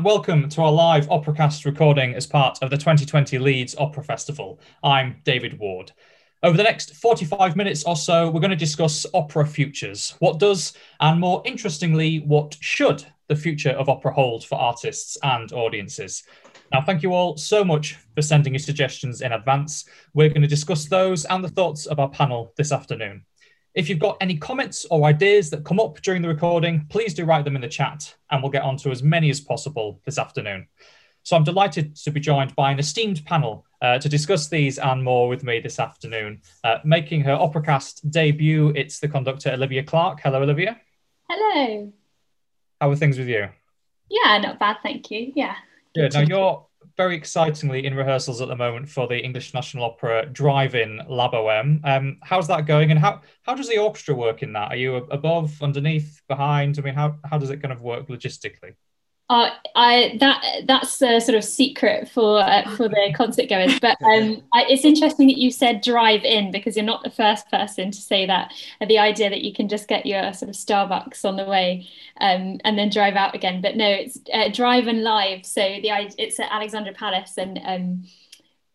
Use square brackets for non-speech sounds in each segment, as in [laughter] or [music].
and welcome to our live Operacast recording as part of the 2020 Leeds Opera Festival. I'm David Ward. Over the next 45 minutes or so, we're going to discuss opera futures. What does, and more interestingly, what should the future of opera hold for artists and audiences? Now, thank you all so much for sending your suggestions in advance. We're going to discuss those and the thoughts of our panel this afternoon. If you've got any comments or ideas that come up during the recording, please do write them in the chat and we'll get on to as many as possible this afternoon. So I'm delighted to be joined by an esteemed panel uh, to discuss these and more with me this afternoon. Uh, making her Operacast debut, it's the conductor Olivia Clark. Hello, Olivia. Hello. How are things with you? Yeah, not bad, thank you. Yeah. Good. Now you're very excitingly in rehearsals at the moment for the English National Opera Drive-In La Boheme. Um, how's that going, and how how does the orchestra work in that? Are you above, underneath, behind? I mean, how how does it kind of work logistically? Uh, I that that's a sort of secret for uh, for the concert goers. But [laughs] um, I, it's interesting that you said drive in because you're not the first person to say that. the idea that you can just get your sort of Starbucks on the way um, and then drive out again. But no, it's uh, drive and live. So the it's at Alexandra Palace and. Um,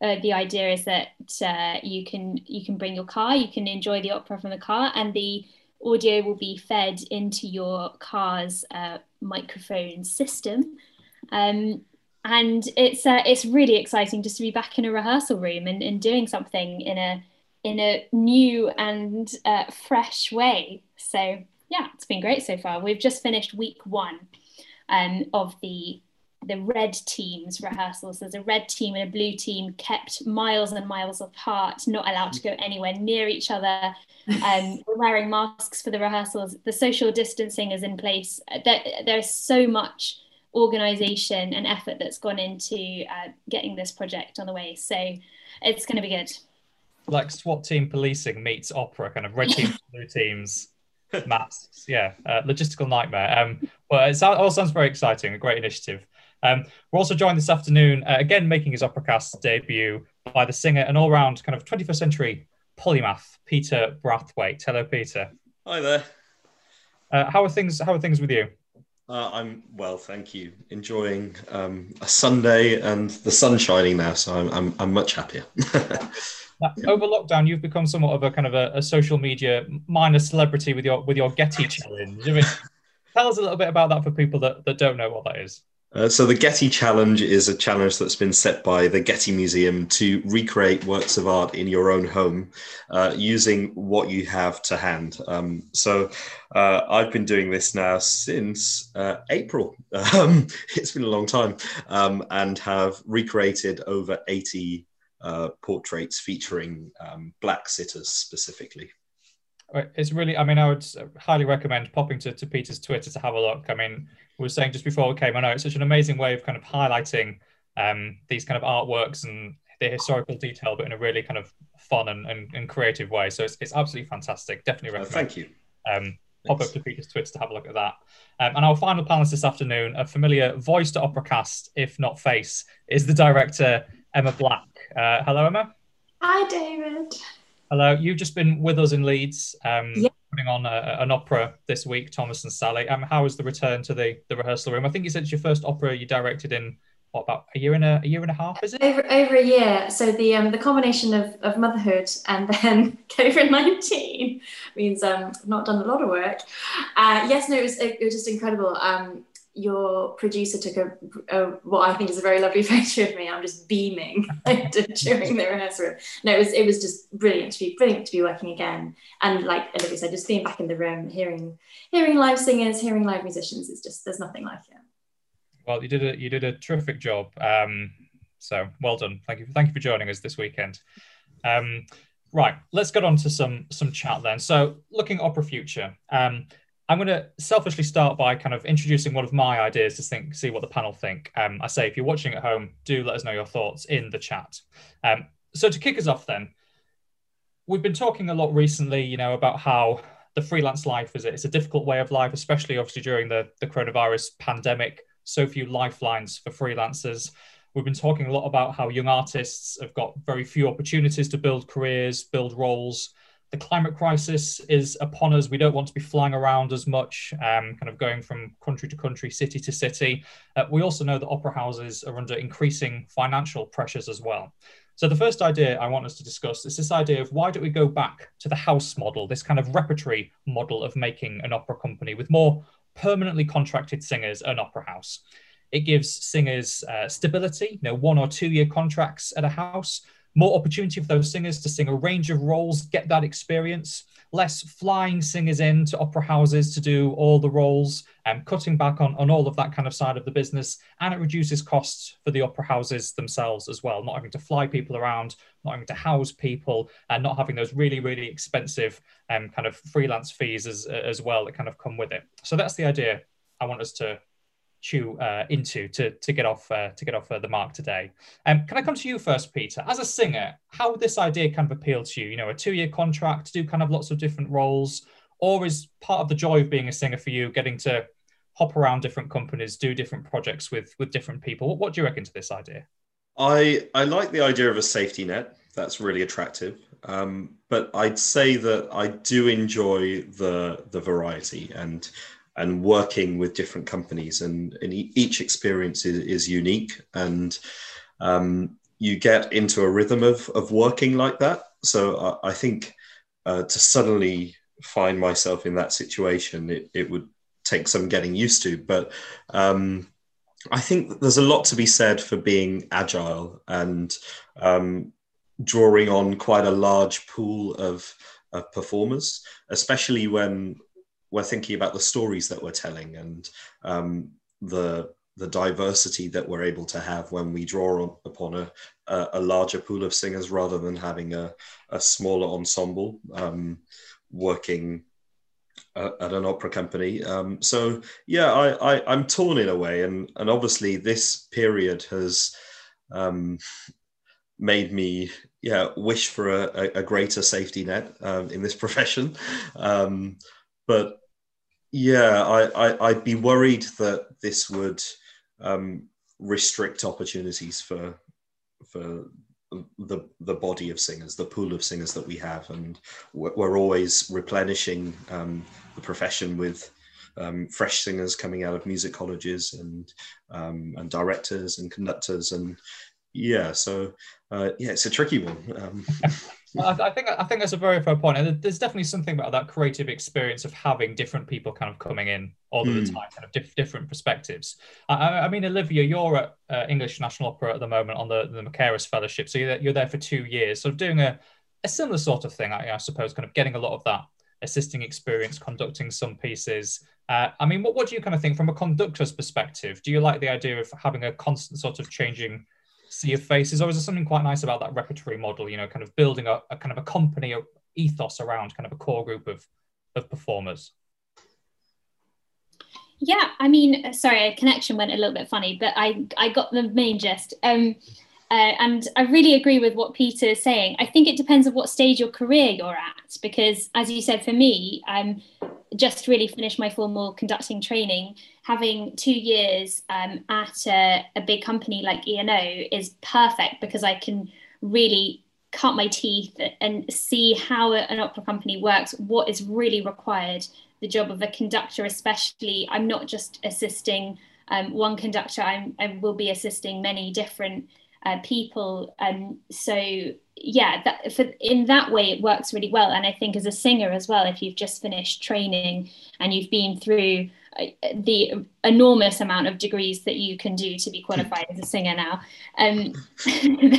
uh, the idea is that uh, you can you can bring your car, you can enjoy the opera from the car, and the audio will be fed into your car's uh, microphone system. Um, and it's uh, it's really exciting just to be back in a rehearsal room and, and doing something in a in a new and uh, fresh way. So yeah, it's been great so far. We've just finished week one um, of the the red teams rehearsals. There's a red team and a blue team kept miles and miles apart, not allowed to go anywhere near each other. Um, [laughs] we're wearing masks for the rehearsals. The social distancing is in place. There, there's so much organization and effort that's gone into uh, getting this project on the way. So it's going to be good. Like SWAT team policing meets opera, kind of red teams, [laughs] blue teams, masks. Yeah, uh, logistical nightmare. Um, but it all sounds very exciting. A great initiative. Um, we're also joined this afternoon, uh, again making his Operacast debut, by the singer and all-round kind of 21st century polymath, Peter Brathwaite. Hello, Peter. Hi there. Uh, how are things? How are things with you? Uh, I'm well, thank you. Enjoying um, a Sunday and the sun shining now, so I'm I'm, I'm much happier. [laughs] now, over lockdown, you've become somewhat of a kind of a, a, social media minor celebrity with your with your Getty challenge. I mean, tell us a little bit about that for people that, that don't know what that is. Uh, so the Getty Challenge is a challenge that's been set by the Getty Museum to recreate works of art in your own home uh, using what you have to hand. Um, so uh, I've been doing this now since uh, April. [laughs] Um, it's been a long time, um, and have recreated over 80 uh, portraits featuring um, black sitters specifically. It's really, I mean, I would highly recommend popping to, to Peter's Twitter to have a look. I mean, we were saying just before we came, I know it's such an amazing way of kind of highlighting um, these kind of artworks and the historical detail, but in a really kind of fun and, and, and creative way. So it's, it's absolutely fantastic. Definitely recommend. Oh, thank you. Um, pop up to Peter's Twitter to have a look at that. Um, and our final panelist this afternoon, a familiar voice to Operacast, if not face, is the director Emma Black. Uh, hello, Emma. Hi, David. Hello, you've just been with us in Leeds, um, yeah. putting on a, an opera this week, Thomas and Sally. Um, how was the return to the, the rehearsal room? I think you said it's your first opera you directed in what about a year and a, a year and a half? Is it over over a year? So the um, the combination of, of motherhood and [laughs] then COVID nineteen means um, I've not done a lot of work. Uh, yes, no, it was it, was just incredible. Um, your producer took a, a, what I think is a very lovely [laughs] photo of me. I'm just beaming [laughs] during the rehearsal. No, it was it was just brilliant to be brilliant to be working again. And like Olivia said, just being back in the room, hearing hearing live singers, hearing live musicians is just there's nothing like it. Well, you did a you did a terrific job. Um, so well done. Thank you. Thank you for joining us this weekend. Um, right, let's get on to some some chat then. So looking opera future. Um, I'm going to selfishly start by kind of introducing one of my ideas to think, see what the panel think. Um, I say, if you're watching at home, do let us know your thoughts in the chat. Um, so to kick us off, then, we've been talking a lot recently, you know, about how the freelance life is it's a difficult way of life, especially obviously during the the coronavirus pandemic. So few lifelines for freelancers. We've been talking a lot about how young artists have got very few opportunities to build careers, build roles the climate crisis is upon us. We don't want to be flying around as much, um, kind of going from country to country, city to city. Uh, we also know that opera houses are under increasing financial pressures as well. So the first idea I want us to discuss is this idea of why don't we go back to the house model, this kind of repertory model of making an opera company with more permanently contracted singers an opera house. It gives singers uh, stability, you know, one or two year contracts at a house, more opportunity for those singers to sing a range of roles, get that experience, less flying singers in to opera houses to do all the roles, and um, cutting back on, on all of that kind of side of the business. And it reduces costs for the opera houses themselves as well, not having to fly people around, not having to house people, and not having those really, really expensive um, kind of freelance fees as, as well that kind of come with it. So that's the idea I want us to chew uh, into to to get off uh, to get off uh, the mark today. Um, can I come to you first, Peter? As a singer, how would this idea kind of appeal to you? You know, a two-year contract, to do kind of lots of different roles, or is part of the joy of being a singer for you getting to hop around different companies, do different projects with with different people? What, what do you reckon to this idea? I I like the idea of a safety net. That's really attractive. Um, but I'd say that I do enjoy the the variety and and working with different companies and, and each experience is, is unique and um, you get into a rhythm of, of working like that. So i, I think uh, to suddenly find myself in that situation it, it would take some getting used to but um, i think there's a lot to be said for being agile and um, drawing on quite a large pool of, of performers especially when we're thinking about the stories that we're telling and um, the the diversity that we're able to have when we draw on, upon a, a, a, larger pool of singers rather than having a, a smaller ensemble um, working uh, at an opera company. Um, so yeah, I, I, am torn in a way, and and obviously this period has um, made me yeah wish for a, a greater safety net um, in this [laughs] profession. Um, but yeah, I, I would be worried that this would um, restrict opportunities for for the the body of singers, the pool of singers that we have, and we're, always replenishing um, the profession with um, fresh singers coming out of music colleges and um, and directors and conductors, and yeah, so uh, yeah, it's a tricky one. [laughs] I, think I think that's a very fair point. and there's definitely something about that creative experience of having different people kind of coming in all of the hmm. time, kind of diff- different perspectives. I, I, mean, Olivia, you're at uh, English National Opera at the moment on the the Mackerras Fellowship, so you're, you're there for two years, sort of doing a, a similar sort of thing, I, I suppose, kind of getting a lot of that assisting experience, conducting some pieces. Uh, I mean, what, what do you kind of think from a conductor's perspective? Do you like the idea of having a constant sort of changing sea of faces, or is there something quite nice about that repertory model? You know, kind of building a, a kind of a company a ethos around kind of a core group of of performers. Yeah, I mean, sorry, a connection went a little bit funny, but I I got the main gist. Um, uh, and I really agree with what Peter is saying. I think it depends on what stage your career you're at, because as you said, for me, I'm just really finished my formal conducting training. Having two years um, at a, a big company like ENO is perfect because I can really cut my teeth and see how an opera company works, what is really required. The job of a conductor, especially, I'm not just assisting um, one conductor, I'm, I will be assisting many different uh, people. And so, yeah, that, for, in that way, it works really well. And I think as a singer as well, if you've just finished training and you've been through uh, the enormous amount of degrees that you can do to be qualified as a singer now um, [laughs]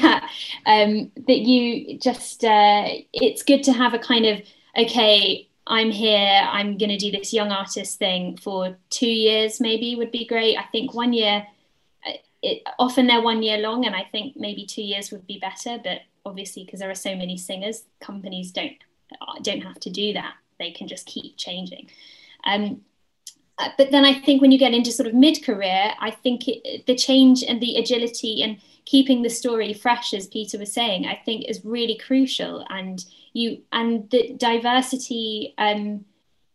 that um, that you just uh, it's good to have a kind of okay i'm here i'm going to do this young artist thing for two years maybe would be great i think one year it, often they're one year long, and I think maybe two years would be better. But obviously, because there are so many singers, companies don't don't have to do that. They can just keep changing. Um, uh, but then I think when you get into sort of mid career, I think it, the change and the agility and keeping the story fresh, as Peter was saying, I think is really crucial. And you and the diversity um,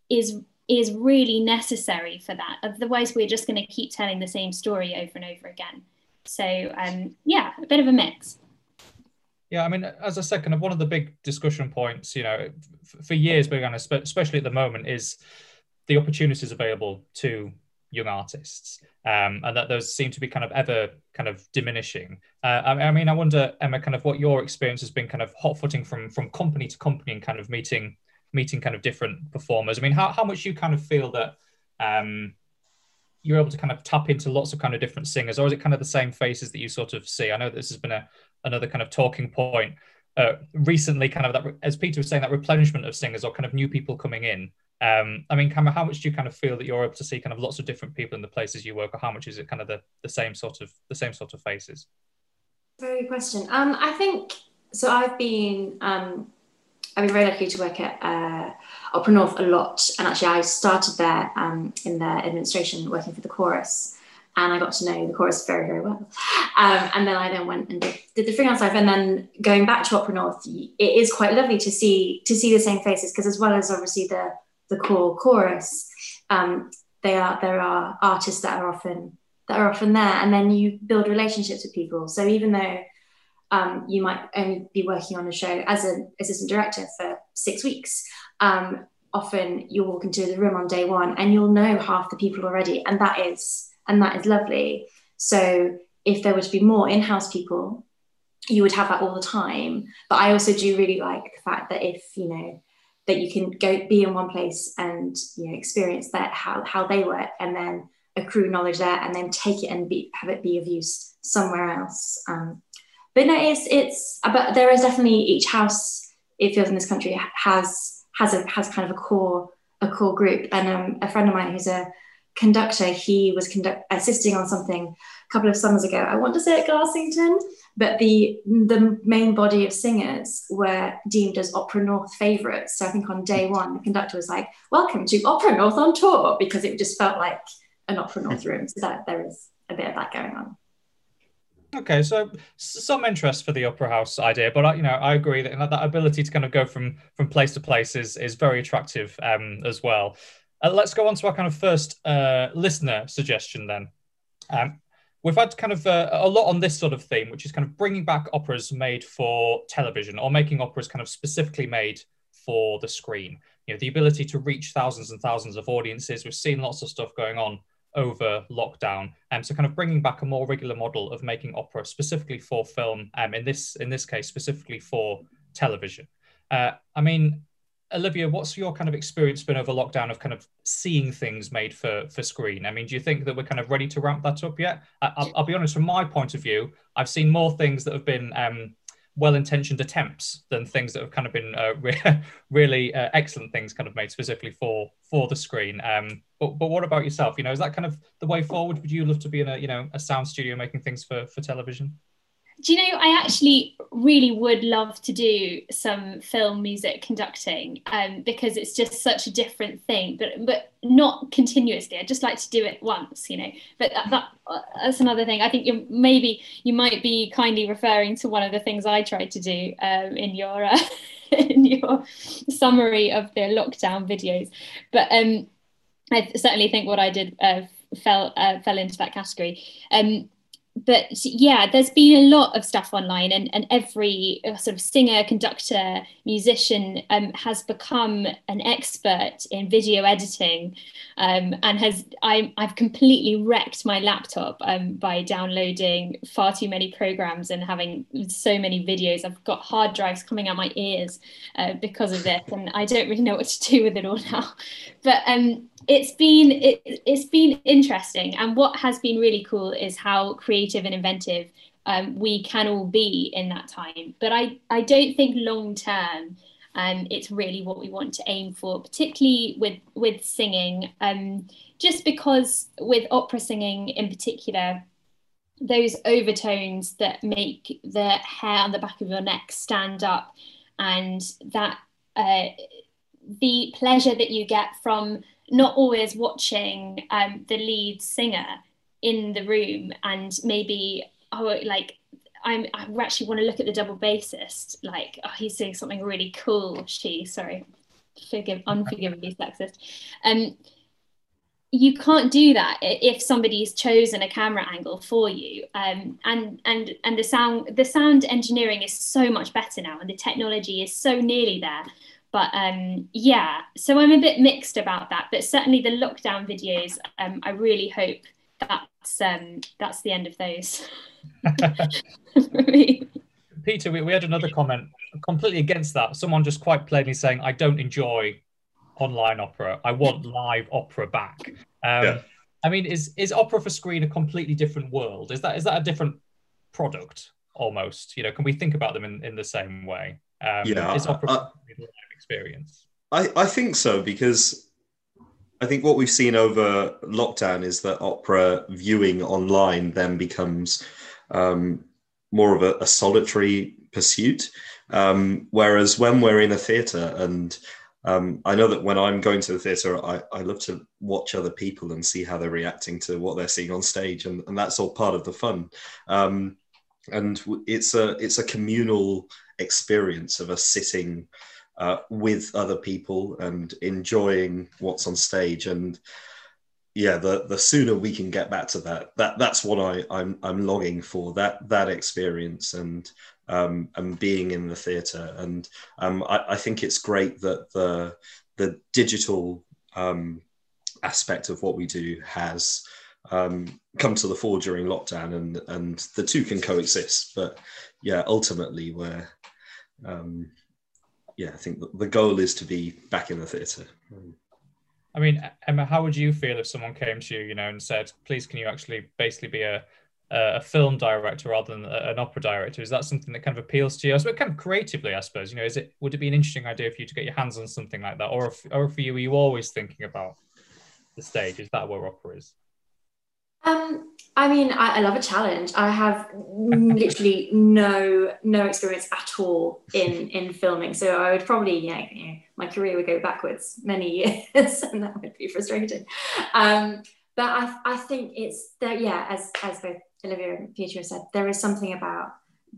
is is really necessary for that. Otherwise, we're just going to keep telling the same story over and over again. So, um, yeah, a bit of a mix. Yeah, I mean, as I said, kind of one of the big discussion points, you know, for years, being honest, especially at the moment, is the opportunities available to young artists, um, and that those seem to be kind of ever kind of diminishing. Uh, I, I, mean, I wonder, Emma, kind of what your experience has been, kind of hot footing from from company to company, and kind of meeting meeting kind of different performers. I mean, how how much you kind of feel that. Um, you're able to kind of tap into lots of kind of different singers, or is it kind of the same faces that you sort of see? I know this has been a another kind of talking point uh, recently, kind of that as Peter was saying, that replenishment of singers or kind of new people coming in. Um, I mean, kind of how much do you kind of feel that you're able to see kind of lots of different people in the places you work, or how much is it kind of the, the same sort of the same sort of faces? Very good question. Um, I think so. I've been um, I've been very lucky to work at uh, Opera North a lot, and actually I started there um, in the administration, working for the chorus, and I got to know the chorus very very well. Um, and then I then went and did, did, the freelance life, and then going back to Opera North, it is quite lovely to see to see the same faces because as well as obviously the the core chorus, um, they are there are artists that are often that are often there, and then you build relationships with people. So even though um, you might only be working on a show as an assistant director for six weeks. Um, often you'll walk into the room on day one and you'll know half the people already, and that is and that is lovely. So if there were to be more in-house people, you would have that all the time. But I also do really like the fact that if you know that you can go be in one place and you know experience that how how they work and then accrue knowledge there and then take it and be have it be of use somewhere else. Um, but no, it's it's but there is definitely each house it feels in this country has has a has kind of a core a core group. And um, a friend of mine who's a conductor, he was conduct assisting on something a couple of summers ago. I want to say at Garsington, but the the main body of singers were deemed as Opera North favourites. So I think on day one, the conductor was like, "Welcome to Opera North on tour," because it just felt like an Opera North room. So that there is a bit of that going on. Okay, so some interest for the opera house idea, but you know, I agree that that ability to kind of go from from place to place is is very attractive um, as well. Uh, let's go on to our kind of first uh, listener suggestion then. Um, we've had kind of uh, a lot on this sort of theme, which is kind of bringing back operas made for television or making operas kind of specifically made for the screen. You know, the ability to reach thousands and thousands of audiences. We've seen lots of stuff going on over lockdown. Um, so kind of bringing back a more regular model of making opera specifically for film, um, in this in this case specifically for television. Uh, I mean, Olivia, what's your kind of experience been over lockdown of kind of seeing things made for for screen? I mean, do you think that we're kind of ready to ramp that up yet? I, will be honest, from my point of view, I've seen more things that have been um, well-intentioned attempts than things that have kind of been uh, re- [laughs] really uh, excellent things kind of made specifically for for the screen. Um but, but what about yourself? You know is that kind of the way forward? Would you love to be in a you know a sound studio making things for for television do you know i actually really would love to do some film music conducting um, because it's just such a different thing but but not continuously. I'd just like to do it once you know. But that, that that's another thing. I think you maybe you might be kindly referring to one of the things i tried to do um, in your uh, [laughs] in your summary of the lockdown videos. But um, i certainly think what i did uh, fell uh, fell into that category. Um, but yeah, there's been a lot of stuff online, and, and every uh, sort of singer, conductor, musician um, has become an expert in video editing, um, and has I, I've completely wrecked my laptop um, by downloading far too many programs and having so many videos. I've got hard drives coming out my ears uh, because of this, and I don't really know what to do with it all now. But um, it's been it, it's been interesting. And what has been really cool is how creative and inventive um, we can all be in that time. But i i don't think long term um, it's really what we want to aim for particularly with with singing. Um, just because with opera singing in particular those overtones that make the hair on the back of your neck stand up and that uh, the pleasure that you get from not always watching um, the lead singer in the room and maybe oh like I'm I actually want to look at the double bassist like oh he's doing something really cool she sorry forgive unforgivably sexist. Um you can't do that if somebody's chosen a camera angle for you. Um, and and and the sound the sound engineering is so much better now and the technology is so nearly there but um, yeah so i'm a bit mixed about that but certainly the lockdown videos um, i really hope that's um, that's the end of those [laughs] peter we, we had another comment completely against that someone just quite plainly saying i don't enjoy online opera. I want live opera back. Um, yeah. I mean, is is opera for screen a completely different world? Is that is that a different product almost? You know, can we think about them in, in the same way? Um, yeah, is opera uh, experience? I, I think so because I think what we've seen over lockdown is that opera viewing online then becomes um, more of a, a solitary pursuit. Um, whereas when we're in a theatre and um, I know that when I'm going to the theatre, I, I love to watch other people and see how they're reacting to what they're seeing on stage, and, and that's all part of the fun. Um, and it's a it's a communal experience of us sitting uh, with other people and enjoying what's on stage. And yeah, the the sooner we can get back to that, that that's what I I'm I'm longing for that that experience and um, and being in the theatre. And um, I, I, think it's great that the the digital um, aspect of what we do has um, come to the fore during lockdown, and and the two can coexist. But yeah, ultimately, we're um, yeah, I think the goal is to be back in the theatre. I mean, Emma, how would you feel if someone came to you, you know, and said, "Please, can you actually basically be a a film director rather than an opera director? Is that something that kind of appeals to you? I suppose, kind of creatively, I suppose. You know, is it would it be an interesting idea for you to get your hands on something like that, or if, or for you, are you always thinking about the stage? Is that where opera is? Um, I mean, I, I love a challenge. I have literally no no experience at all in in filming, so I would probably, know, you know my career would go backwards many years, [laughs] and that would be frustrating. Um, but I, I think it's that yeah, as as both Olivia and Peter said, there is something about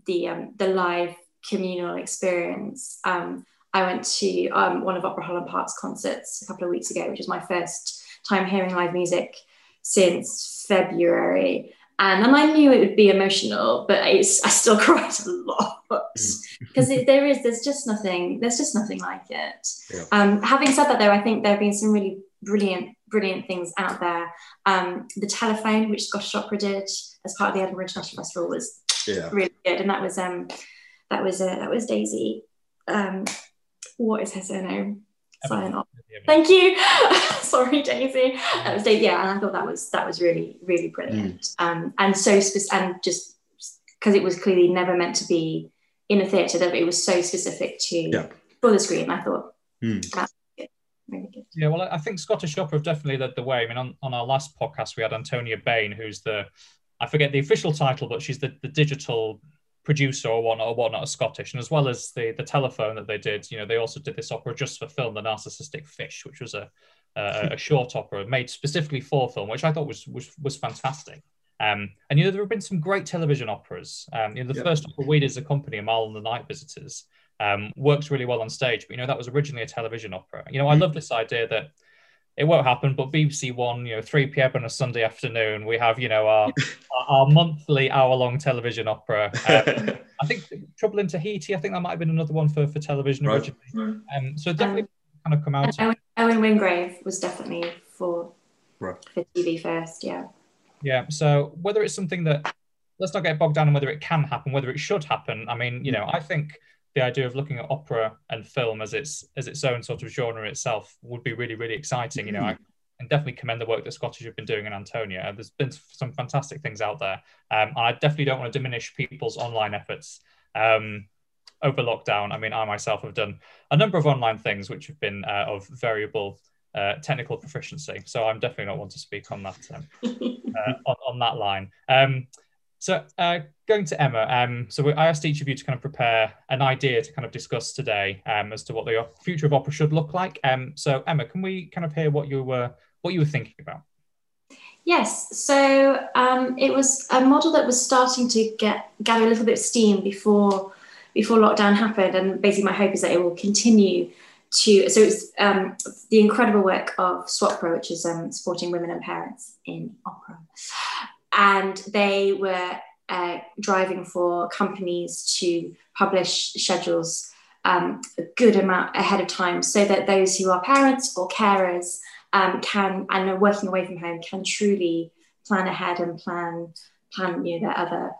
the um, the live communal experience. Um, I went to um, one of Opera Holland Park's concerts a couple of weeks ago, which was my first time hearing live music since February. And, and I knew it would be emotional, but I still [laughs] cried a lot because mm. there is there's just nothing there's just nothing like it. Yeah. Um, having said that, though, I think there have been some really brilliant brilliant things out there. Um, the telephone, which Scottish Opera did as part of the Edinburgh International Festival, was yeah. really good, and that was um, that was uh, that was Daisy. Um, what is her surname? Sign off. Thank you. [laughs] Sorry, Daisy. That was Daisy. Yeah, and I thought that was that was really really brilliant. Mm. Um, and so specific, and just because it was clearly never meant to be in a theatre, that it was so specific to yeah. for the screen. I thought mm. that's really good. Yeah, well, I think Scottish Opera have definitely led the way. I mean, on, on our last podcast, we had Antonia Bain, who's the, I forget the official title, but she's the, the digital producer or whatnot, or whatnot, Scottish, and as well as the the telephone that they did, you know, they also did this opera just for film, The Narcissistic Fish, which was a a, a [laughs] short opera made specifically for film, which I thought was was was fantastic. Um, and you know, there have been some great television operas. Um, you know, the yeah. first opera we did as a company, Amahl and the Night Visitors, um, works really well on stage. But you know, that was originally a television opera. You know, I mm. love this idea that it won't happen, but BBC One, you know, 3 p.m. on a Sunday afternoon, we have, you know, our [laughs] our monthly hour-long television opera. Um, [laughs] I think Trouble in Tahiti, I think that might have been another one for, for television right. originally. Um, so definitely um, kind of come out. Owen, Owen Wingrave was definitely for, right. for TV first, yeah. Yeah, so whether it's something that, let's not get bogged down on whether it can happen, whether it should happen. I mean, you know, I think – the idea of looking at opera and film as its as its own sort of genre itself would be really really exciting. You know, I can definitely commend the work that Scottish have been doing in Antonia. There's been some fantastic things out there, um, and I definitely don't want to diminish people's online efforts. Um, over lockdown, I mean, I myself have done a number of online things which have been uh, of variable uh, technical proficiency. So I'm definitely not one to speak on that um, [laughs] uh, on, on, that line. Um, so uh, going to Emma, um, so I asked each of you to kind of prepare an idea to kind of discuss today um, as to what the future of opera should look like. Um, so Emma, can we kind of hear what you were what you were thinking about? Yes, so um, it was a model that was starting to get gather a little bit of steam before before lockdown happened, and basically my hope is that it will continue to so it's um, the incredible work of SWAP'ra, which is um, supporting women and parents in opera, and they were uh, driving for companies to publish schedules um, a good amount ahead of time, so that those who are parents or carers um, can and are working away from home can truly plan ahead and plan plan you know their other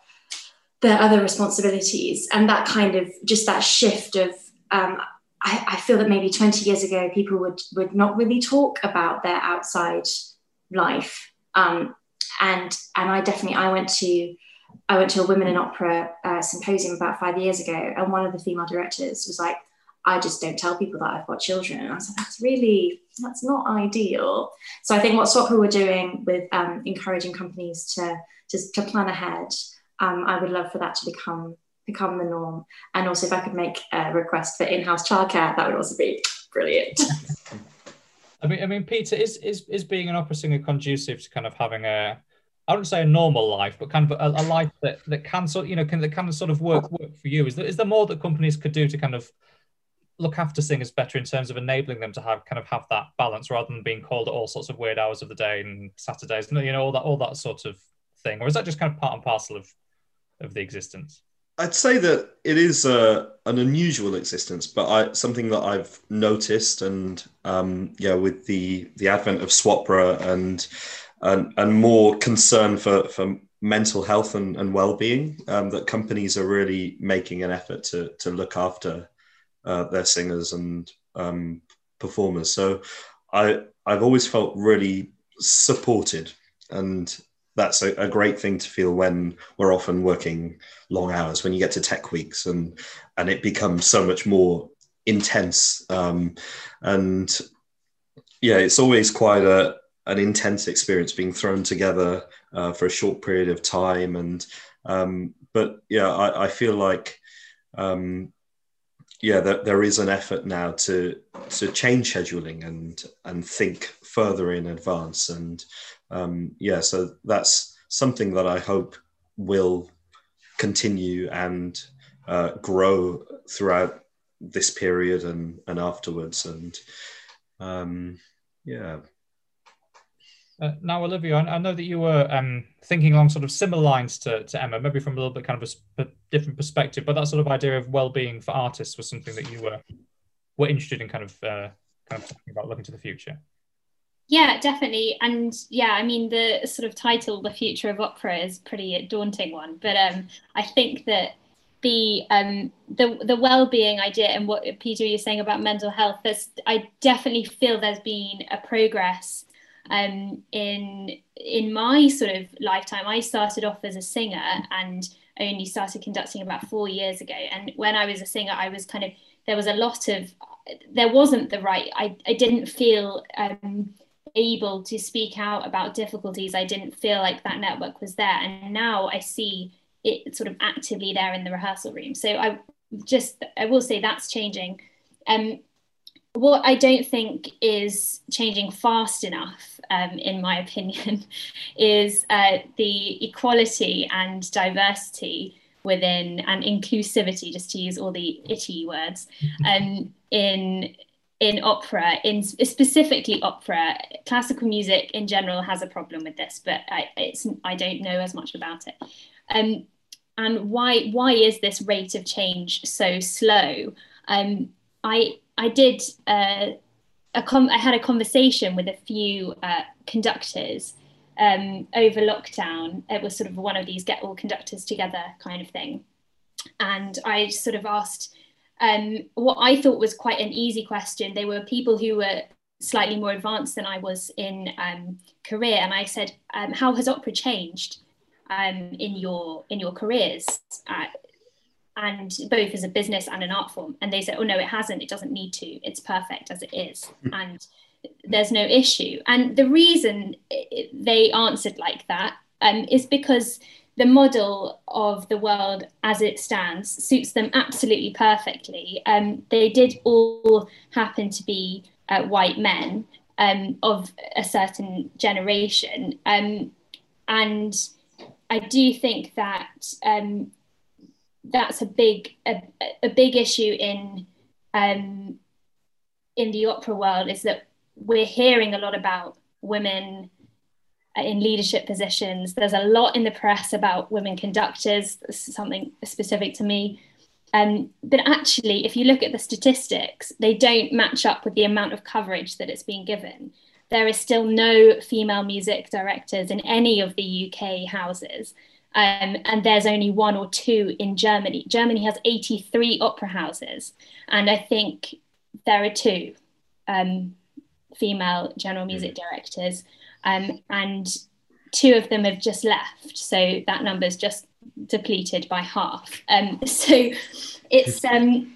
their other responsibilities. And that kind of just that shift of um, I, I, feel that maybe 20 years ago people would would not really talk about their outside life um, and and I definitely I went to I went to a women in opera uh, symposium about five years ago and one of the female directors was like I just don't tell people that I've got children. And I was like, that's really, that's not ideal. So I think what SWAP'ra were doing with um, encouraging companies to, to, to plan ahead, um, I would love for that to become become the norm. And also if I could make a request for in-house childcare, that would also be brilliant. [laughs] I mean, I mean, Peter, is is is being an opera singer conducive to kind of having a I wouldn't say a normal life, but kind of a, a life that, that can sort you know can that of sort of work work for you. Is there is there more that companies could do to kind of look after singers better in terms of enabling them to have kind of have that balance rather than being called at all sorts of weird hours of the day and Saturdays, you know, all that all that sort of thing, or is that just kind of part and parcel of of the existence? I'd say that it is a, an unusual existence, but I, something that I've noticed, and um, yeah, with the the advent of SWAP'ra and and, and more concern for, for mental health and, and well-being, um, that companies are really making an effort to to look after uh, their singers and um, performers. So I I've always felt really supported, and that's a, a, great thing to feel when we're often working long hours. When you get to tech weeks and and it becomes so much more intense, um, and yeah, it's always quite a an intense experience being thrown together uh, for a short period of time and um, but yeah I, I feel like um, yeah, there, there is an effort now to to change scheduling and and think further in advance, and um, yeah, so that's something that I hope will continue and uh, grow throughout this period and and afterwards, and um, yeah. Uh, now, Olivia, I, I, know that you were um, thinking along sort of similar lines to, to Emma, maybe from a little bit kind of a, different perspective, but that sort of idea of well-being for artists was something that you were were interested in kind of uh, kind of talking about looking to the future. Yeah, definitely, and yeah, I mean the sort of title, "The Future of Opera," is pretty daunting one, but um, I think that the um, the the well-being idea and what Peter you're saying about mental health, there's I definitely feel there's been a progress um, in in my sort of lifetime, I started off as a singer and only started conducting about four years ago. And when I was a singer, I was kind of there was a lot of there wasn't the right. I I didn't feel um, able to speak out about difficulties. I didn't feel like that network was there, and now I see it sort of actively there in the rehearsal room. So I just I will say that's changing. Um, what I don't think is changing fast enough, um, in my [laughs] opinion, is uh, the equality and diversity within and inclusivity, just to use all the itty words, um, in in opera, in specifically opera, classical music in general has a problem with this, but I, it's I don't know as much about it. Um, and why why is this rate of change so slow? Um, I I did uh, a com- I had a conversation with a few uh, conductors um, over lockdown. It was sort of one of these get all conductors together kind of thing, and I sort of asked um, what I thought was quite an easy question. They were people who were slightly more advanced than I was in um, career, and I said, um, "How has opera changed um, in your in your careers?" Uh, and both as a business and an art form. And they said, oh no, it hasn't. It doesn't need to. It's perfect as it is. Hmm. and there's no issue. And the reason they answered like that um, is because the model of the world as it stands suits them absolutely perfectly. Um, they did all happen to be uh, white men um, of a certain generation. Um, and I do think that um, that's a big a, a big issue in um, in the opera world is that we're hearing a lot about women in leadership positions. There's a lot in the press about women conductors, something specific to me. Um, but actually, if you look at the statistics, they don't match up with the amount of coverage that it's being given. There is still no female music directors in any of the UK houses. Um, and there's only one or two in Germany. Germany has 83 opera houses, and I think there are two um, female general music hmm. directors, um, and two of them have just left. So that number is just depleted by half. Um, [laughs] so it's um,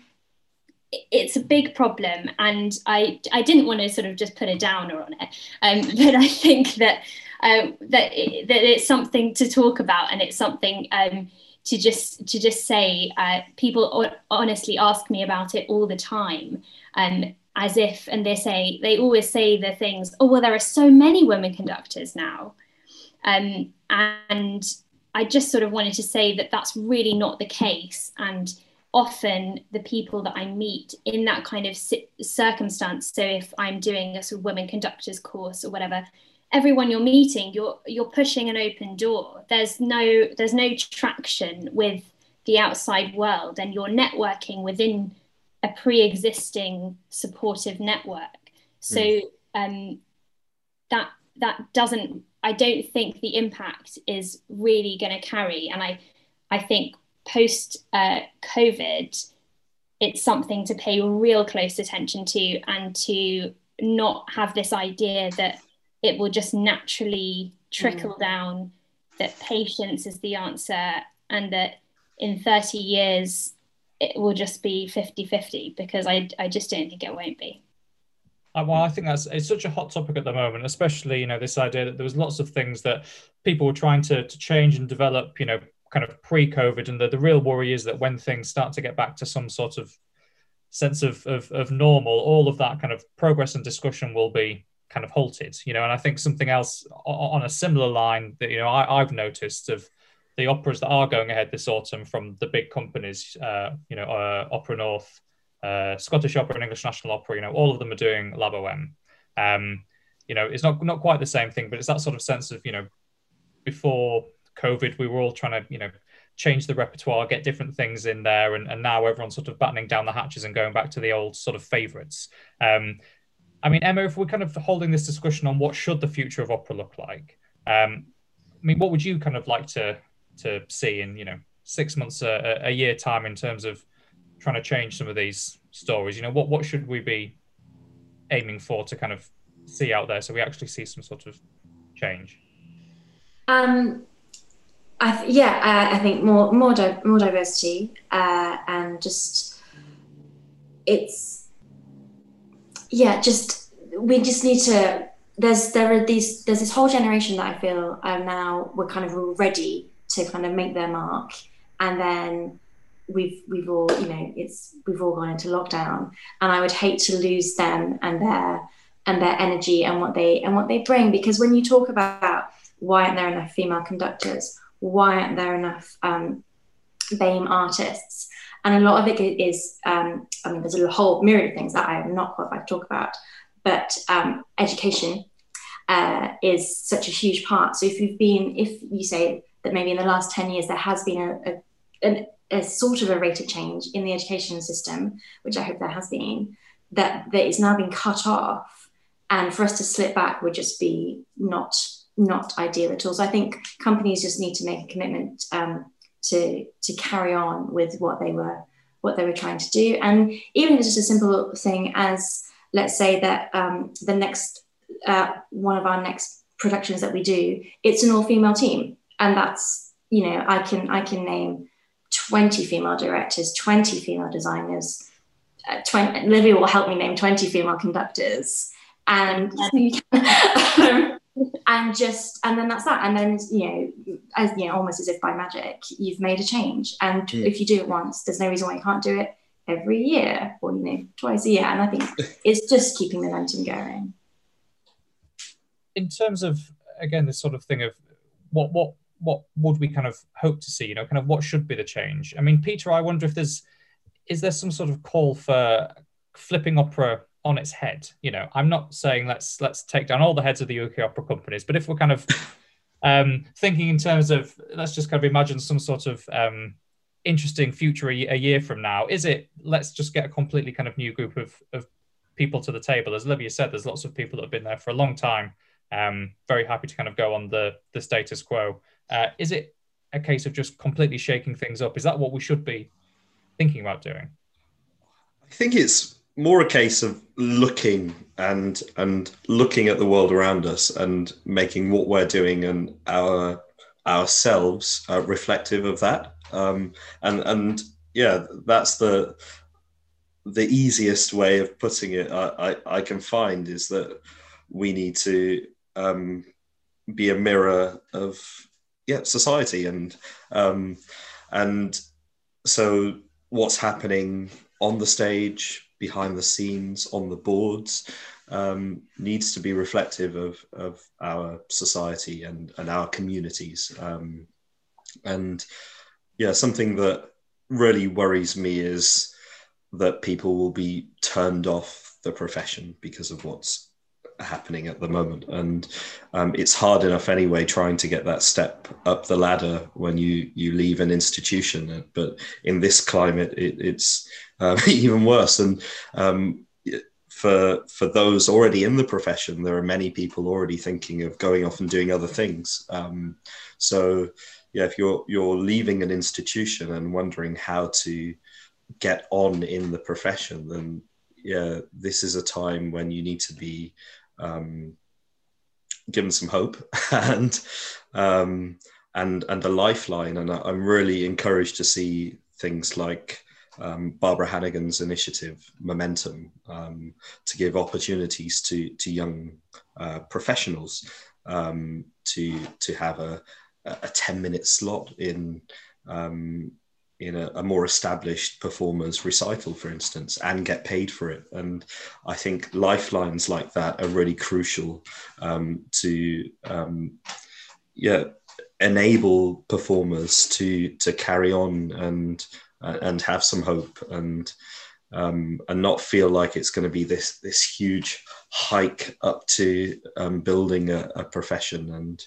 it's a big problem, and I I didn't want to sort of just put a downer on it, um, [laughs] but I think that uh, that it, that it's something to talk about, and it's something. Um, to just to just say uh, people honestly ask me about it all the time um, as if and they say they always say the things oh well there are so many women conductors now. Um, and i just sort of wanted to say that that's really not the case. And often the people that i meet in that kind of circumstance so if i'm doing a sort of women conductors course or whatever everyone you're meeting you're you're pushing an open door. There's no there's no traction with the outside world and you're networking within a pre-existing supportive network so mm. um, that that doesn't i don't think the impact is really going to carry and i i think post uh, covid it's something to pay real close attention to and to not have this idea that it will just naturally trickle mm. down that patience is the answer and that in 30 years it will just be 50-50 because I, I just don't think it won't be. Uh, well, I think that's it's such a hot topic at the moment, especially you know this idea that there was lots of things that people were trying to to change and develop, you know, kind of pre-COVID, and the, the real worry is that when things start to get back to some sort of sense of, of of normal, all of that kind of progress and discussion will be kind of halted, you know. And I think something else on a similar line that you know I, I've noticed of the operas that are going ahead this autumn from the big companies, uh, you know, uh, Opera North, uh, Scottish Opera, and English National Opera, you know, all of them are doing La Boheme. Um, you know, it's not not quite the same thing, but it's that sort of sense of you know, before COVID, we were all trying to you know change the repertoire, get different things in there, and, and now everyone's sort of battening down the hatches and going back to the old sort of favourites. Um, I mean, Emma, if we're kind of holding this discussion on what should the future of opera look like, um, I mean, what would you kind of like to to see in you know six months a, a year time in terms of trying to change some of these stories. You know what what should we be aiming for to kind of see out there so we actually see some sort of change? Um I th- yeah uh, I think more more di- more diversity uh, and just it's yeah just we just need to there's there are these there's this whole generation that I feel um, now we're kind of ready to kind of make their mark. And then we've we've all you know it's we've all gone into lockdown. And i would hate to lose them and their and their energy and what they and what they bring. Because when you talk about why aren't there enough female conductors why aren't there enough um, BAME artists? And a lot of it is um, i mean there's a whole myriad of things that i am not qualified to talk about. But um, education uh, is such a huge part. So if you've been if you say that maybe in the last 10 years there has been a, a, a, a sort of a rate of change in the education system, which I hope there has been, that, that is now being cut off. And for us to slip back would just be not not ideal at all. So I think companies just need to make a commitment um, to to carry on with what they were what they were trying to do. And even if it's just a simple thing as let's say that um, the next uh, one of our next productions that we do, it's an all female team and that's you know i can i can name 20 female directors 20 female designers uh, 20 livia will help me name 20 female conductors. And [laughs] um, and just and then that's that. And then you know as you know almost as if by magic you've made a change. And mm. if you do it once there's no reason why you can't do it every year or you know twice a year. And i think [laughs] it's just keeping the momentum going. In terms of again this sort of thing of what what what would we kind of hope to see? You know, kind of what should be the change? I mean, Peter, I wonder if there's is there some sort of call for flipping opera on its head. You know, I'm not saying let's let's take down all the heads of the UK opera companies, but if we're kind of [laughs] um, thinking in terms of let's just kind of imagine some sort of um, interesting future a, year from now, is it let's just get a completely kind of new group of, of people to the table? As Olivia said, there's lots of people that have been there for a long time. Um, very happy to kind of go on the the status quo. Uh, is it a case of just completely shaking things up? Is that what we should be thinking about doing? I think it's more a case of looking and and looking at the world around us and making what we're doing and our ourselves uh, reflective of that um, and and yeah that's the the easiest way of putting it I, I, I can find is that we need to um, be a mirror of yeah society and um, and so what's happening on the stage behind the scenes on the boards um, needs to be reflective of, of our society and, and our communities. Um, and yeah, something that really worries me is that people will be turned off the profession because of what's happening at the moment. And um, it's hard enough anyway trying to get that step up the ladder when you you leave an institution. But in this climate, it, it's um, [laughs] even worse. And um, for for those already in the profession, there are many people already thinking of going off and doing other things. Um, so yeah, if you're you're leaving an institution and wondering how to get on in the profession, then yeah, this is a time when you need to be um, given some hope [laughs] and um, and and a lifeline. And I'm really encouraged to see things like um, Barbara Hannigan's initiative, Momentum, um, to give opportunities to to young uh, professionals um, to to have a a 10 minute slot in um, in a, a, more established performers recital, for instance, and get paid for it. And I think lifelines like that are really crucial um, to, um, yeah, enable performers to to carry on and uh, and have some hope and um, and not feel like it's going to be this this huge hike up to um, building a, a, profession and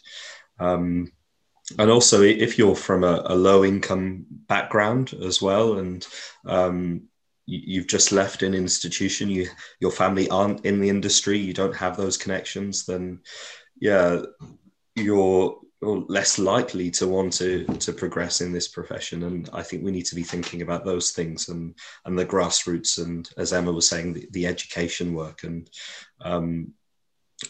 um, and also if you're from a, a, low income background as well and um, you, have just left an institution you your family aren't in the industry you don't have those connections then yeah you're, less likely to want to to progress in this profession. And i think we need to be thinking about those things and and the grassroots and as emma was saying the, the education work. And um,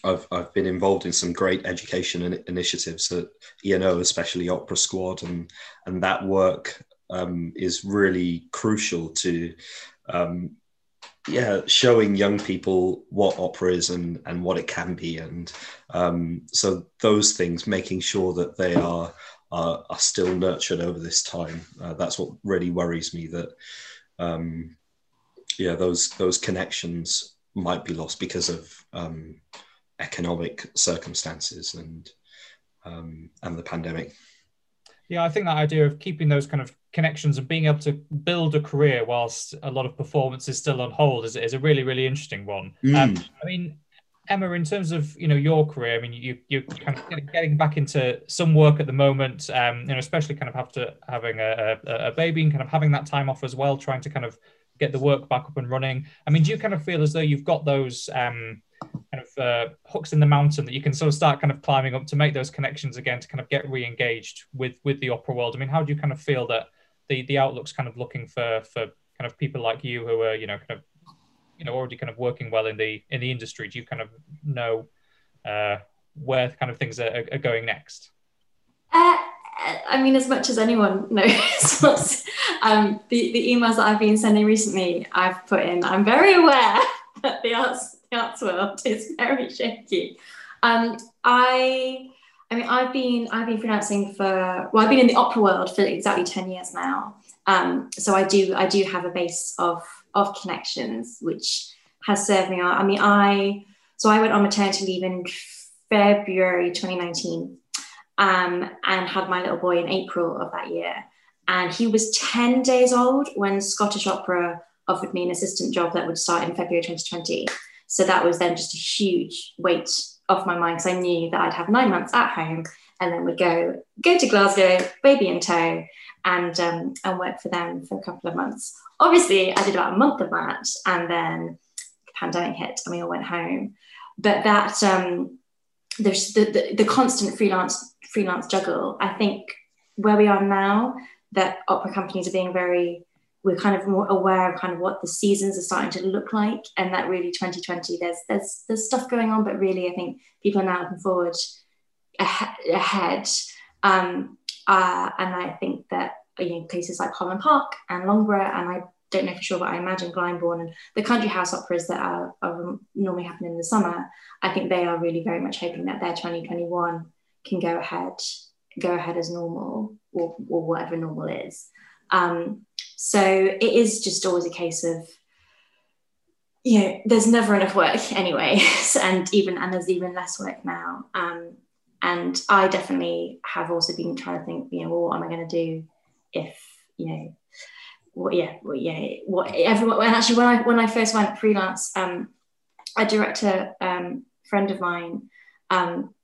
I've, I've been involved in some great education in, initiatives at ENO, especially Opera Squad, and and that work um, is really crucial to, um, yeah, showing young people what opera is and and what it can be, and um, so those things, making sure that they are are, are still nurtured over this time. Uh, that's what really worries me. That um, yeah, those those connections might be lost because of um, economic circumstances and um, and the pandemic. Yeah, I think that idea of keeping those kind of connections and being able to build a career whilst a lot of performance is still on hold is, is a really really interesting one. Mm. Um, I mean, Emma, in terms of you know your career, I mean you you're kind of getting back into some work at the moment, um, you know, especially kind of after having a, a, a baby and kind of having that time off as well, trying to kind of get the work back up and running. I mean, do you kind of feel as though you've got those um, kind of uh, hooks in the mountain that you can sort of start kind of climbing up to make those connections again to kind of get re-engaged with with the opera world. I mean, how do you kind of feel that the the outlook's kind of looking for for kind of people like you who are you know kind of you know already kind of working well in the in the industry? Do you kind of know uh, where kind of things are, are going next? Uh, I mean, as much as anyone [laughs] knows um, the, the emails that I've been sending recently, I've put in, I'm very aware [laughs] that the arts arts world [laughs] is very shaky. Um, I, I mean, I've been I've been freelancing for well, I've been in the opera world for exactly ten years now. Um, so I do I do have a base of of connections, which has served me. I mean, I so I went on maternity leave in February 2019, um, and had my little boy in April of that year. And he was 10 days old when Scottish Opera offered me an assistant job that would start in February 2020. So that was then just a huge weight off my mind because I knew that I'd have nine months at home and then we'd go go to Glasgow, baby in tow, and um, and work for them for a couple of months. Obviously, I did about a month of that, and then the pandemic hit, and we all went home. But that um, there's the, the, the constant freelance freelance juggle. I think where we are now, that opera companies are being very we're kind of more aware of kind of what the seasons are starting to look like and that really 2020 there's there's there's stuff going on but really i think people are now looking forward ahead. Um, uh, and i think that you know places like holland park and longborough and i don't know for sure but i imagine glyndebourne and the country house operas that are, are normally happening in the summer i think they are really very much hoping that their 2021 can go ahead go ahead as normal or, or whatever normal is. Um, so it is just always a case of, you know, there's never enough work [laughs] anyway, [laughs] and even and there's even less work now. Um, and I definitely have also been trying to think, you know, well, what am I going to do if, you know, what, yeah, well, yeah, what everyone. And actually, when I when I first went freelance, um, a director um, friend of mine, um,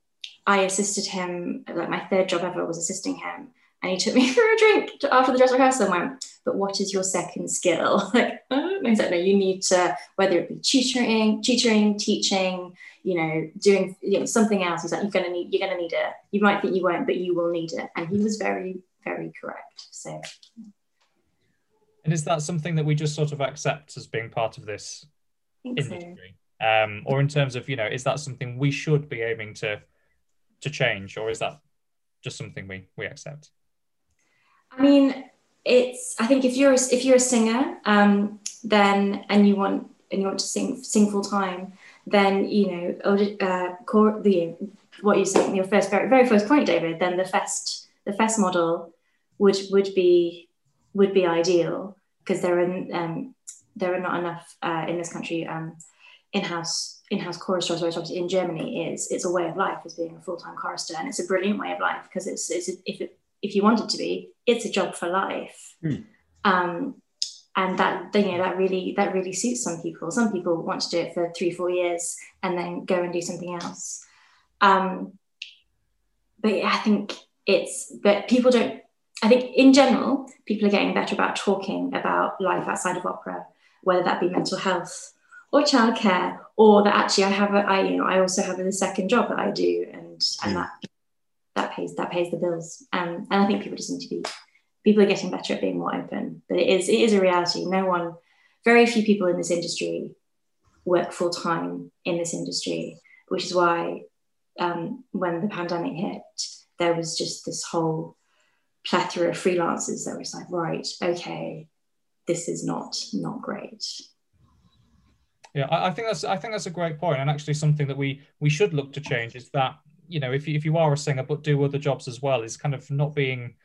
I assisted him. Like my third job ever was assisting him, and he took me [laughs] for a drink after the dress rehearsal and went, but what is your second skill? [laughs] like, I don't know. no, you need to, whether it be tutoring, tutoring, teaching, you know, doing you know, something else. He's like, you're gonna need, you're gonna need it. You might think you won't, but you will need it. And he was very, very correct. So and is that something that we just sort of accept as being part of this industry? So. Um, or in terms of, you know, is that something we should be aiming to to change, or is that just something we we accept? I mean, it's. I think if you're a, if you're a singer, um, then and you want and you want to sing sing full time, then you know, uh, core, the what you said saying, your first very very first point, David. Then the fest the fest model would would be would be ideal because there are um, there are not enough uh, in this country um, in-house in-house choristers, which obviously in Germany is it's a way of life as being a full-time chorister, and it's a brilliant way of life because it's, it's if it if you want it to be, it's a job for life. Mm. Um, and that you know that really that really suits some people. Some people want to do it for three four years and then go and do something else. Um, but yeah, I think it's but people don't. I think in general, people are getting better about talking about life outside of opera, whether that be mental health or childcare, or that actually I have a I you know I also have a second job that I do, and and mm. that that pays that pays the bills. Um, and I think people just need to be people are getting better at being more open. But it is it is a reality. No one, very few people in this industry work full time in this industry, which is why um, when the pandemic hit, there was just this whole plethora of freelancers that was like, right, okay, this is not not great. Yeah, I, I think that's I think that's a great point, and actually something that we we should look to change is that you know, if you, if you are a singer but do other jobs as well, is kind of not being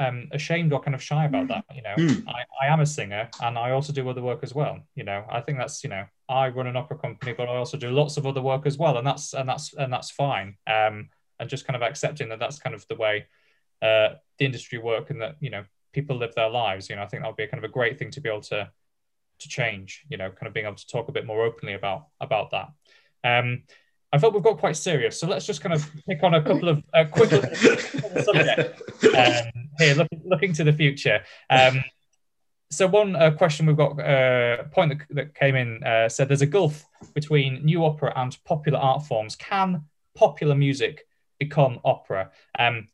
um, ashamed or kind of shy about that. You know, mm. I, I am a singer and I also do other work as well. You know, I think that's you know, I run an opera company, but I also do lots of other work as well, and that's and that's and that's fine. Um, and just kind of accepting that that's kind of the way uh, the industry work and that you know people live their lives. You know, I think that would be a kind of a great thing to be able to to change. You know, kind of being able to talk a bit more openly about about that. Um, I thought we've got quite serious, so let's just kind of pick on a couple of uh, quick subjects um, here, look, looking to the future. Um, so one uh, question we've got, a uh, point that, that came in uh, said there's a gulf between new opera and popular art forms. Can popular music become opera? Um,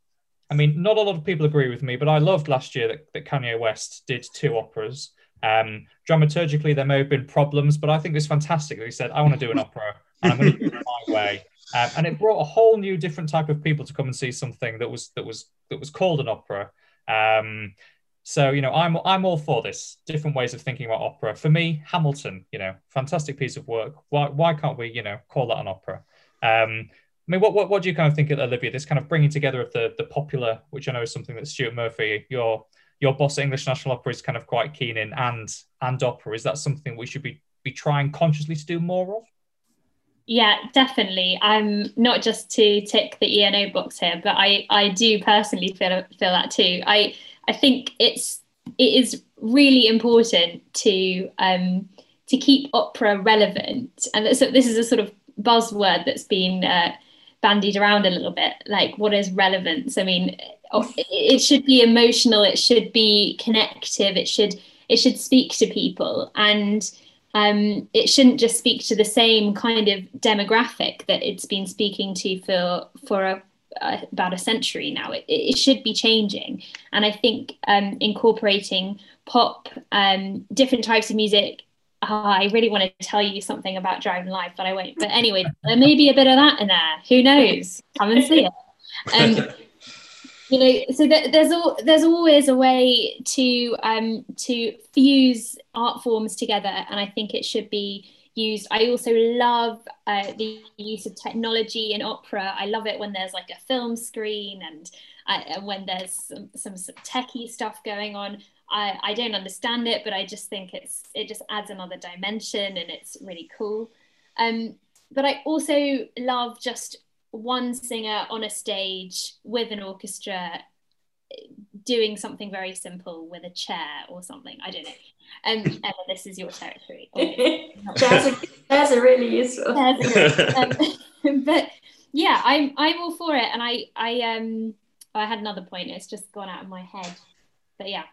I mean, not a lot of people agree with me, but I loved last year that, that Kanye West did two operas. Um, dramaturgically, there may have been problems, but I think it's fantastic that he said, I want to do an opera and I'm going to do it my way. Um, and it brought a whole new different type of people to come and see something that was that was that was called an opera. Um, so you know, I'm I'm all for this. Different ways of thinking about opera. For me, Hamilton, you know, fantastic piece of work. Why why can't we you know call that an opera? Um, I mean, what, what what do you kind of think, of Olivia? This kind of bringing together of the the popular, which I know is something that Stuart Murphy, your your boss at English National Opera, is kind of quite keen in, and and opera. Is that something we should be be trying consciously to do more of? Yeah, definitely. I'm not just to tick the ENO box here, but I, I do personally feel feel that too. I I think it's it is really important to um, to keep opera relevant, and so this is a sort of buzzword that's been uh, bandied around a little bit. Like, what is relevance? I mean, it should be emotional. It should be connective. It should it should speak to people, and um, it shouldn't just speak to the same kind of demographic that it's been speaking to for for a, about a century now. It, it, should be changing, and I think um, incorporating pop, um, different types of music. Uh, I really want to tell you something about Drive & Live, but I won't. But anyway, there may be a bit of that in there. Who knows? Come and see it. [laughs] You know, so th- there's all, there's always a way to um, to fuse art forms together, and I think it should be used. I also love uh, the use of technology in opera. I love it when there's like a film screen and uh, when there's some, some, some techie stuff going on. I, I don't understand it, but I just think it's it just adds another dimension and it's really cool. Um, but I also love just one singer on a stage with an orchestra doing something very simple with a chair or something. I don't know. Um, [laughs] Emma, this is your territory. [laughs] Chairs are, really useful. [laughs] Um, but yeah, I'm I'm all for it, and I I um I had another point. It's just gone out of my head. But yeah.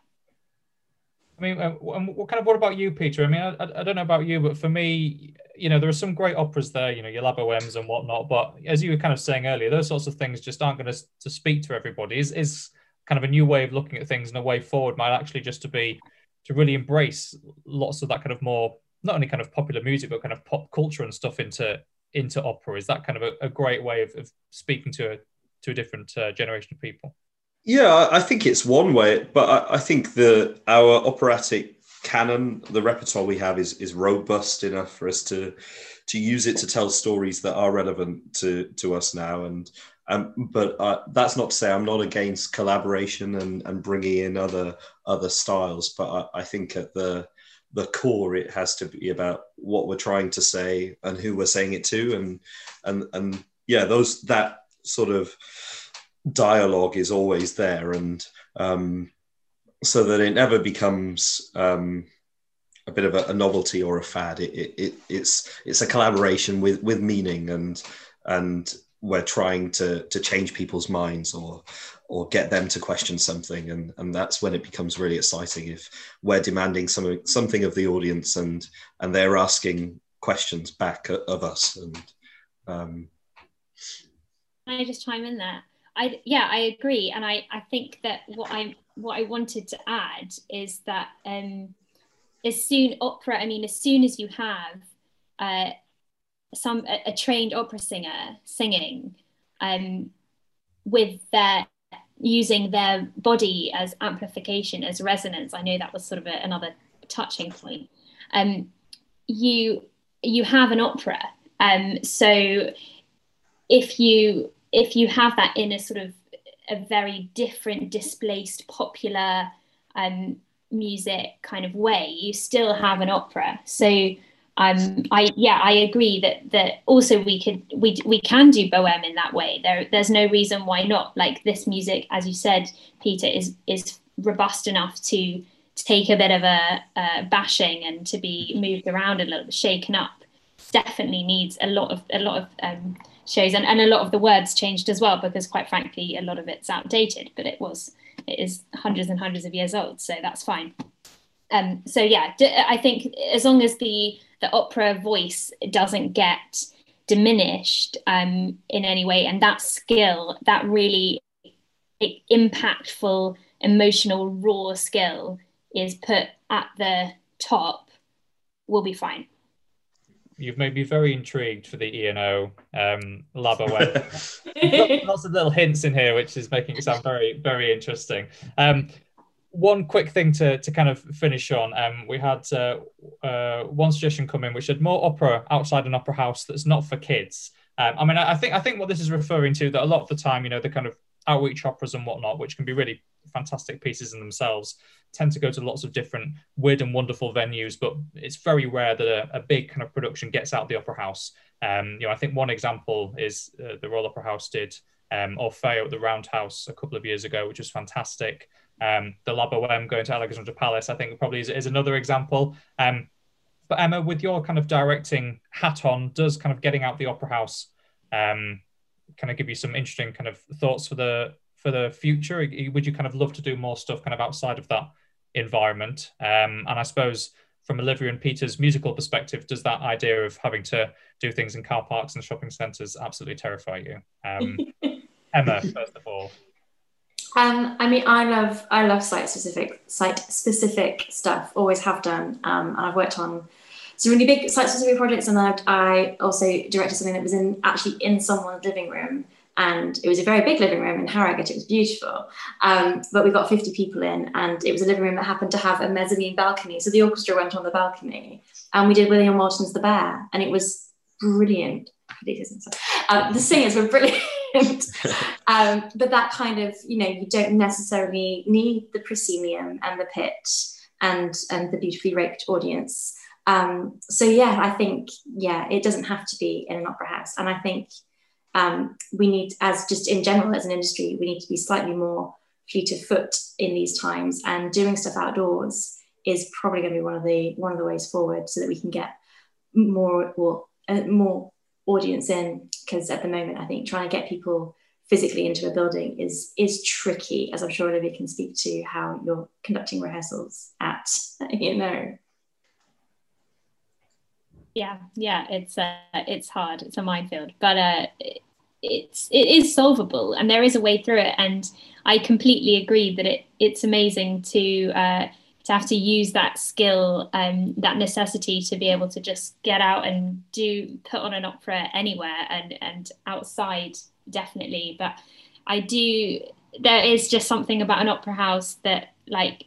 I mean, uh, what kind of what about you, Peter? I mean, I, I don't know about you, but for me, you know, there are some great operas there, you know, your La Bohemes and whatnot. But as you were kind of saying earlier, those sorts of things just aren't going to, to speak to everybody. Is is kind of a new way of looking at things and a way forward might actually just to be to really embrace lots of that kind of more not only kind of popular music but kind of pop culture and stuff into into opera. Is that kind of a, a great way of, of speaking to a to a different uh, generation of people? Yeah, I think it's one way, but I, I think the our operatic canon, the repertoire we have is is robust enough for us to to use it to tell stories that are relevant to to us now. And um, but uh, that's not to say I'm not against collaboration and and bringing in other other styles. But I, I think at the the core it has to be about what we're trying to say and who we're saying it to and and and yeah those that sort of dialogue is always there and um, so that it never becomes um, a bit of a, a, novelty or a fad. It, it, it, it's it's a collaboration with with meaning and and we're trying to to change people's minds or or get them to question something and and that's when it becomes really exciting if we're demanding something something of the audience and and they're asking questions back of us and um, Can I just chime in there? I yeah, I agree, and I I think that what I what I wanted to add is that um, as soon opera, I mean, as soon as you have uh, some a, a trained opera singer singing um, with their using their body as amplification as resonance, I know that was sort of a, another touching point. Um, you you have an opera, um, so if you if you have that in a sort of a very different, displaced, popular um, music kind of way, you still have an opera. So um, I yeah, I agree that that also we could we we can do Boheme in that way. There there's no reason why not. Like this music, as you said, Peter, is is robust enough to take a bit of a, bashing and to be moved around a little, shaken up. Definitely needs a lot of a lot of um, shows and, and a lot of the words changed as well because quite frankly a lot of it's outdated but it was it is hundreds and hundreds of years old so that's fine. Um, so yeah i think as long as the the opera voice doesn't get diminished um, in any way and that skill that really impactful emotional raw skill is put at the top we'll be fine you've made me very intrigued for the ENO um, La Boheme. [laughs] lots of little hints in here, which is making it sound very, very interesting. Um, one quick thing to, to kind of finish on. Um, we had uh, uh, one suggestion come in, which had more opera outside an opera house that's not for kids. Um, I mean, I, I think I think what this is referring to that a lot of the time, you know, the kind of outreach operas and whatnot, which can be really fantastic pieces in themselves, tend to go to lots of different weird and wonderful venues, but it's very rare that a, a big kind of production gets out the opera house. Um, you know, I think one example is uh, the Royal Opera House did um, Orfeo at the Roundhouse a couple of years ago, which was fantastic. Um, the La Boheme going to Alexandra Palace, I think, probably is, is another example. Um, but Emma, with your kind of directing hat on, does kind of getting out the opera house um, kind of give you some interesting kind of thoughts for the for the future? Would you kind of love to do more stuff kind of outside of that environment? Um, and I suppose from Olivia and Peter's musical perspective, does that idea of having to do things in car parks and shopping centres absolutely terrify you? Um, [laughs] Emma, first of all. Um, I mean, I love I love site specific site specific stuff. Always have done, um, and I've worked on some really big site specific projects, and I, I also directed something that was in actually in someone's living room, and it was a very big living room in Harrogate. It was beautiful, um, but we got fifty people in, and it was a living room that happened to have a mezzanine balcony, so the orchestra went on the balcony, and we did William Walton's The Bear, and it was brilliant. Um, the singers were brilliant. [laughs] um, but that kind of, you know, you don't necessarily need the proscenium and the pit and and the beautifully raked audience. Um, so yeah, I think yeah, it doesn't have to be in an opera house, and I think um, we need, as just in general as an industry, we need to be slightly more fleet of foot in these times, and doing stuff outdoors is probably going to be one of the one of the ways forward, so that we can get more well, uh, more audience in. Because at the moment I think trying to get people physically into a building is is tricky as I'm sure Olivia can speak to how you're conducting rehearsals at [laughs] you know yeah yeah it's uh, it's hard it's a minefield but uh it's it is solvable and there is a way through it and I completely agree that it it's amazing to uh to have to use that skill, um, that necessity to be able to just get out and do put on an opera anywhere and and outside definitely. But I do. There is just something about an opera house that like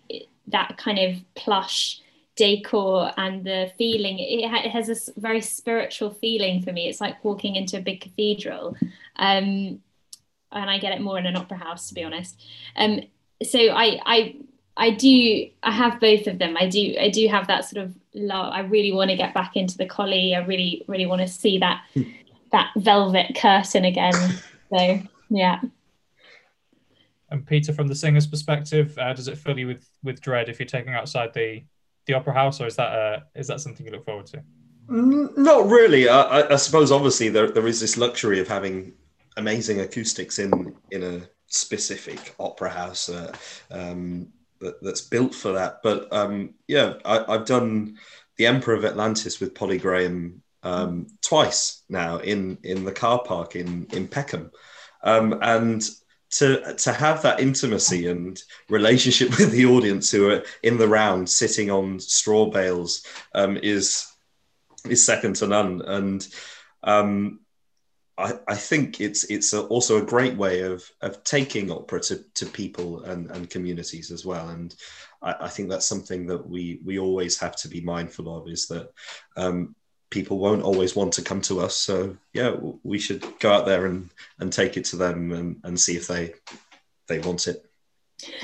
that kind of plush decor and the feeling it, ha- it has a very spiritual feeling for me it's like walking into a big cathedral um, and i get it more in an opera house to be honest um, so i i I do I have both of them. I do I do have that sort of love. I really want to get back into the Coli. I really really want to see that that velvet curtain again. So yeah. And Peter, from the singer's perspective, uh, does it fill you with with dread if you're taking outside the the opera house, or is that uh, is that something you look forward to? Not really. I, I suppose obviously there, there is this luxury of having amazing acoustics in in a specific opera house. Uh, um, that, that's built for that. But um, yeah, I, have done the Emperor of Atlantis with Polly Graham um, twice now in in the car park in in Peckham, um, and to to have that intimacy and relationship [laughs] with the audience who are in the round sitting on straw bales um, is is second to none. And um, I, I think it's it's a, also a great way of of taking opera to, to people and, and communities as well. And I, I think that's something that we we always have to be mindful of is that um, people won't always want to come to us. So yeah, we should go out there and and take it to them and, and see if they they want it.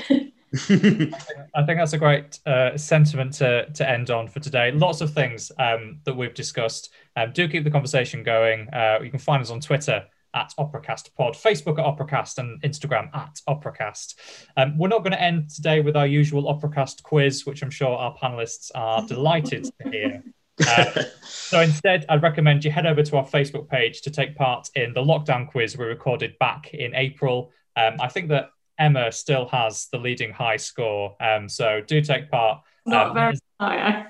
[laughs] I think that's a great uh, sentiment to, to end on for today. Lots of things um, that we've discussed. Um, do keep the conversation going. Uh, you can find us on Twitter at Operacast Pod, Facebook at Operacast, and Instagram at Operacast. Um, we're not going to end today with our usual Operacast quiz, which I'm sure our panelists are delighted to hear. Uh, [laughs] so instead, I'd recommend you head over to our Facebook page to take part in the lockdown quiz we recorded back in April. Um, I think that Emma still has the leading high score. Um, so do take part. Not um, very [laughs] high.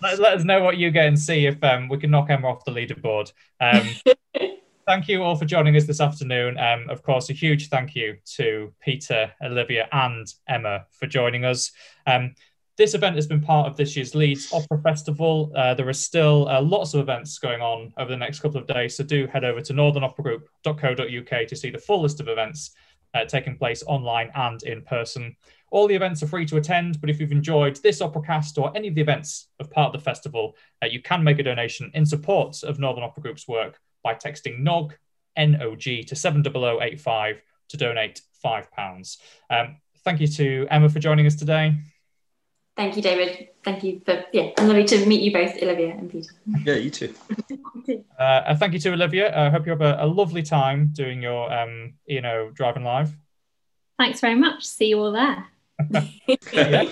let, let, us know what you get and see if um, we can knock Emma off the leaderboard. Um, [laughs] thank you all for joining us this afternoon. Um, of course, a huge thank you to Peter, Olivia, and Emma for joining us. Um, this event has been part of this year's Leeds Opera Festival. Uh, there are still uh, lots of events going on over the next couple of days, so do head over to northernoperagroup.co.uk to see the full list of events uh, taking place online and in person. All the events are free to attend, but if you've enjoyed this Operacast or any of the events of part of the festival, uh, you can make a donation in support of Northern Opera Group's work by texting NOG, N-O-G, to 70085 to donate £5. Um, thank you to Emma for joining us today. Thank you, David. Thank you for yeah, lovely to meet you both, Olivia and Peter. Yeah, you too. [laughs] uh, thank you to Olivia. I uh, hope you have a, a, lovely time doing your um, you know Drive & Live. Thanks very much. See you all there. [laughs] yeah.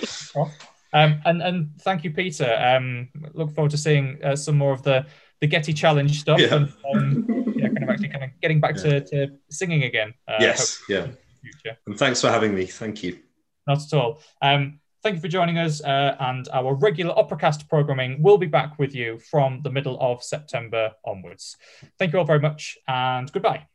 Um, and and thank you, Peter. Um, look forward to seeing uh, some more of the the Getty Challenge stuff Yeah. and um, yeah, kind of actually kind of getting back to, to singing again. Uh, yes, yeah. hopefully future. And thanks for having me. Thank you. Not at all. Um, thank you for joining us, uh, and our regular Operacast programming will be back with you from the middle of September onwards. Thank you all very much, and goodbye.